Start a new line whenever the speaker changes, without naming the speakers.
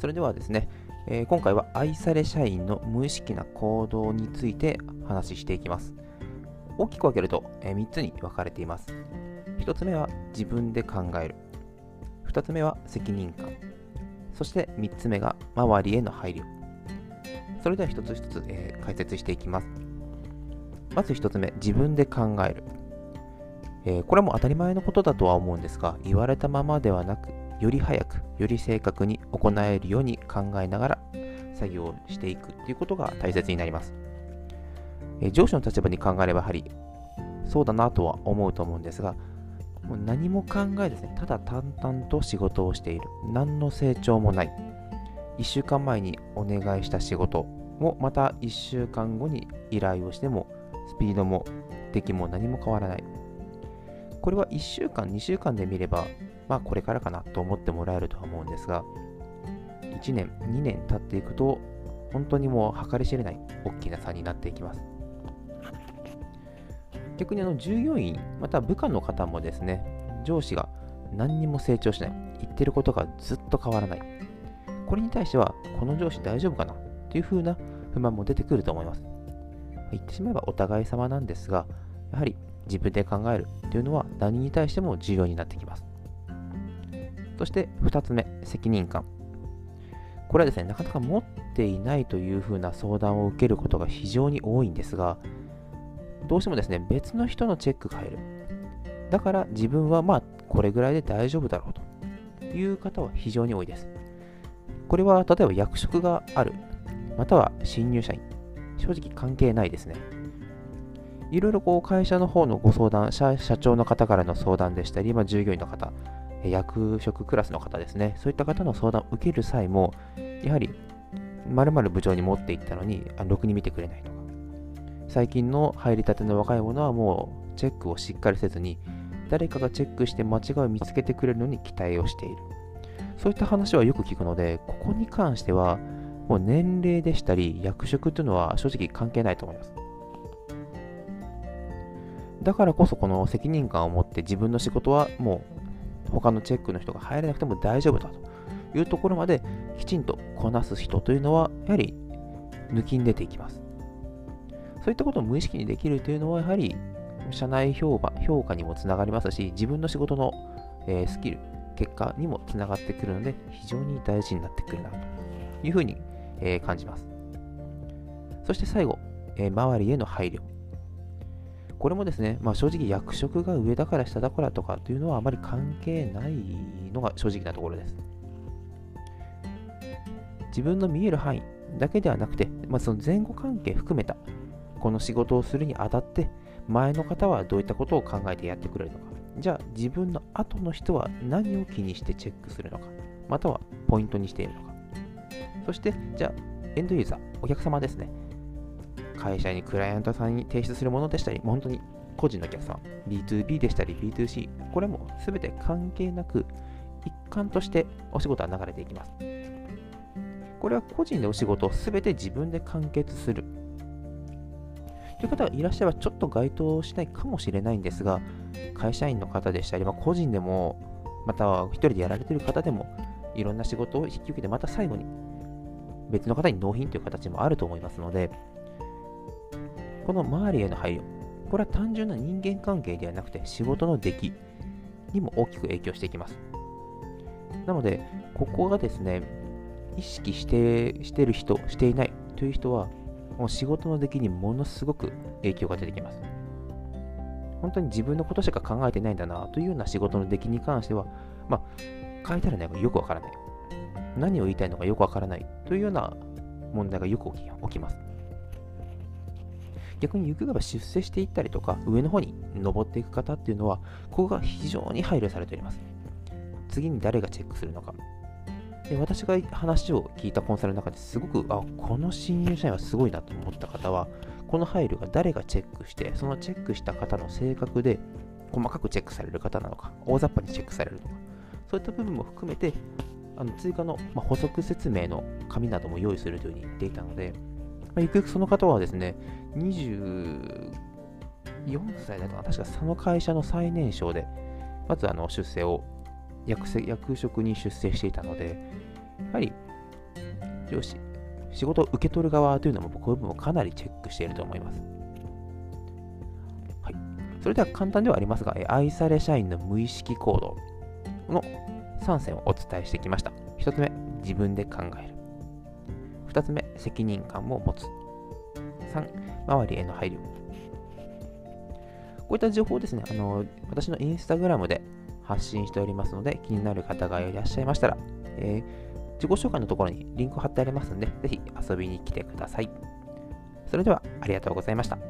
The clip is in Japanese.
それではですね、えー、今回は愛され社員の無意識な行動について話していきます。大きく分けると、えー、3つに分かれています。1つ目は自分で考える。2つ目は責任感。そして3つ目が周りへの配慮。それでは1つ1つ、えー、解説していきます。まず1つ目、自分で考える。えー、これも当たり前のことだとは思うんですが、言われたままではなく、より早く、より正確に行えるように考えながら作業をしていくということが大切になります。え、上司の立場に考えればやはり、そうだなとは思うと思うんですが、もう何も考えですね、ただ淡々と仕事をしている。何の成長もない。1週間前にお願いした仕事もまた1週間後に依頼をしてもスピードも出来も何も変わらない。これは1週間、2週間で見れば、まあこれからかなと思ってもらえるとは思うんですが、1年、2年経っていくと、本当にもう計り知れない大きな差になっていきます。逆にあの従業員、また部下の方もですね、上司が何にも成長しない、言ってることがずっと変わらない。これに対しては、この上司大丈夫かなというふうな不満も出てくると思います。言ってしまえばお互い様なんですが、やはり自分で考えるというのは何に対しても重要になってきます。そして2つ目、責任感。これはですね、なかなか持っていないというふうな相談を受けることが非常に多いんですが、どうしてもですね、別の人のチェックが入る。だから自分はまあ、これぐらいで大丈夫だろうという方は非常に多いです。これは例えば役職がある、または新入社員、正直関係ないですね。いろいろこう会社の方のご相談社、社長の方からの相談でしたり、まあ、従業員の方、役職クラスの方ですね、そういった方の相談を受ける際も、やはり、まる部長に持っていったのに、ろくに見てくれないとか、最近の入りたての若い者はもうチェックをしっかりせずに、誰かがチェックして間違いを見つけてくれるのに期待をしている。そういった話はよく聞くので、ここに関しては、もう年齢でしたり、役職というのは正直関係ないと思います。だからこそ、この責任感を持って自分の仕事はもう他のチェックの人が入れなくても大丈夫だというところまできちんとこなす人というのは、やはり抜きん出ていきます。そういったことを無意識にできるというのは、やはり社内評価評価にもつながりますし、自分の仕事の、え、スキル、結果にもつながってくるので、非常に大事になってくるなというふうに、え、感じます。そして最後、え、周りへの配慮。これもですね、まあ、正直役職が上だから下だからとかというのはあまり関係ないのが正直なところです。自分の見える範囲だけではなくて、まあ、その前後関係含めたこの仕事をするにあたって、前の方はどういったことを考えてやってくれるのか。じゃあ自分の後の人は何を気にしてチェックするのか。またはポイントにしているのか。そして、じゃあエンドユーザー、お客様ですね。会社にクライアントさんに提出するものでしたり、本当に個人のお客さん、B2B でしたり B2C、これも全て関係なく一環としてお仕事は流れていきます。これは個人でお仕事を全て自分で完結するという方がいらっしゃればちょっと該当しないかもしれないんですが、会社員の方でしたり、まあ、個人でも、または一人でやられている方でも、いろんな仕事を引き受けて、また最後に別の方に納品という形もあると思いますので、この周りへの配慮、これは単純な人間関係ではなくて仕事の出来にも大きく影響していきます。なので、ここがですね、意識してしてる人、していないという人は、もう仕事の出来にものすごく影響が出てきます。本当に自分のことしか考えてないんだなというような仕事の出来に関しては、まあ、書いたらね、よくわからない。何を言いたいのかよくわからないというような問題がよく起きます。逆に行くが出世していったりとか、上の方に登っていく方っていうのは、ここが非常に配慮されております。次に誰がチェックするのか、で私が話を聞いたコンサルの中ですごく、あ、この新入社員はすごいなと思った方は、この配慮が誰がチェックして、そのチェックした方の性格で細かくチェックされる方なのか、大雑把にチェックされるのか、そういった部分も含めて、あの追加の、ま、補足説明の紙なども用意するというふうに言っていたので、まあ、ゆくゆくその方はですね、24歳だと確かその会社の最年少で、まずあの出世を役役職に出世していたので、やはり上司、仕事を受け取る側というのもこういう部分をかなりチェックしていると思います。はい。それでは簡単ではありますが、愛され社員の無意識行動の3選をお伝えしてきました。1つ目、自分で考える。2つ目、責任感を持つ。3、周りへの配慮。こういった情報をですね、あの私のインスタグラムで発信しておりますので、気になる方がいらっしゃいましたら、えー、自己紹介のところにリンク貼ってありますので、ぜひ遊びに来てください。それではありがとうございました。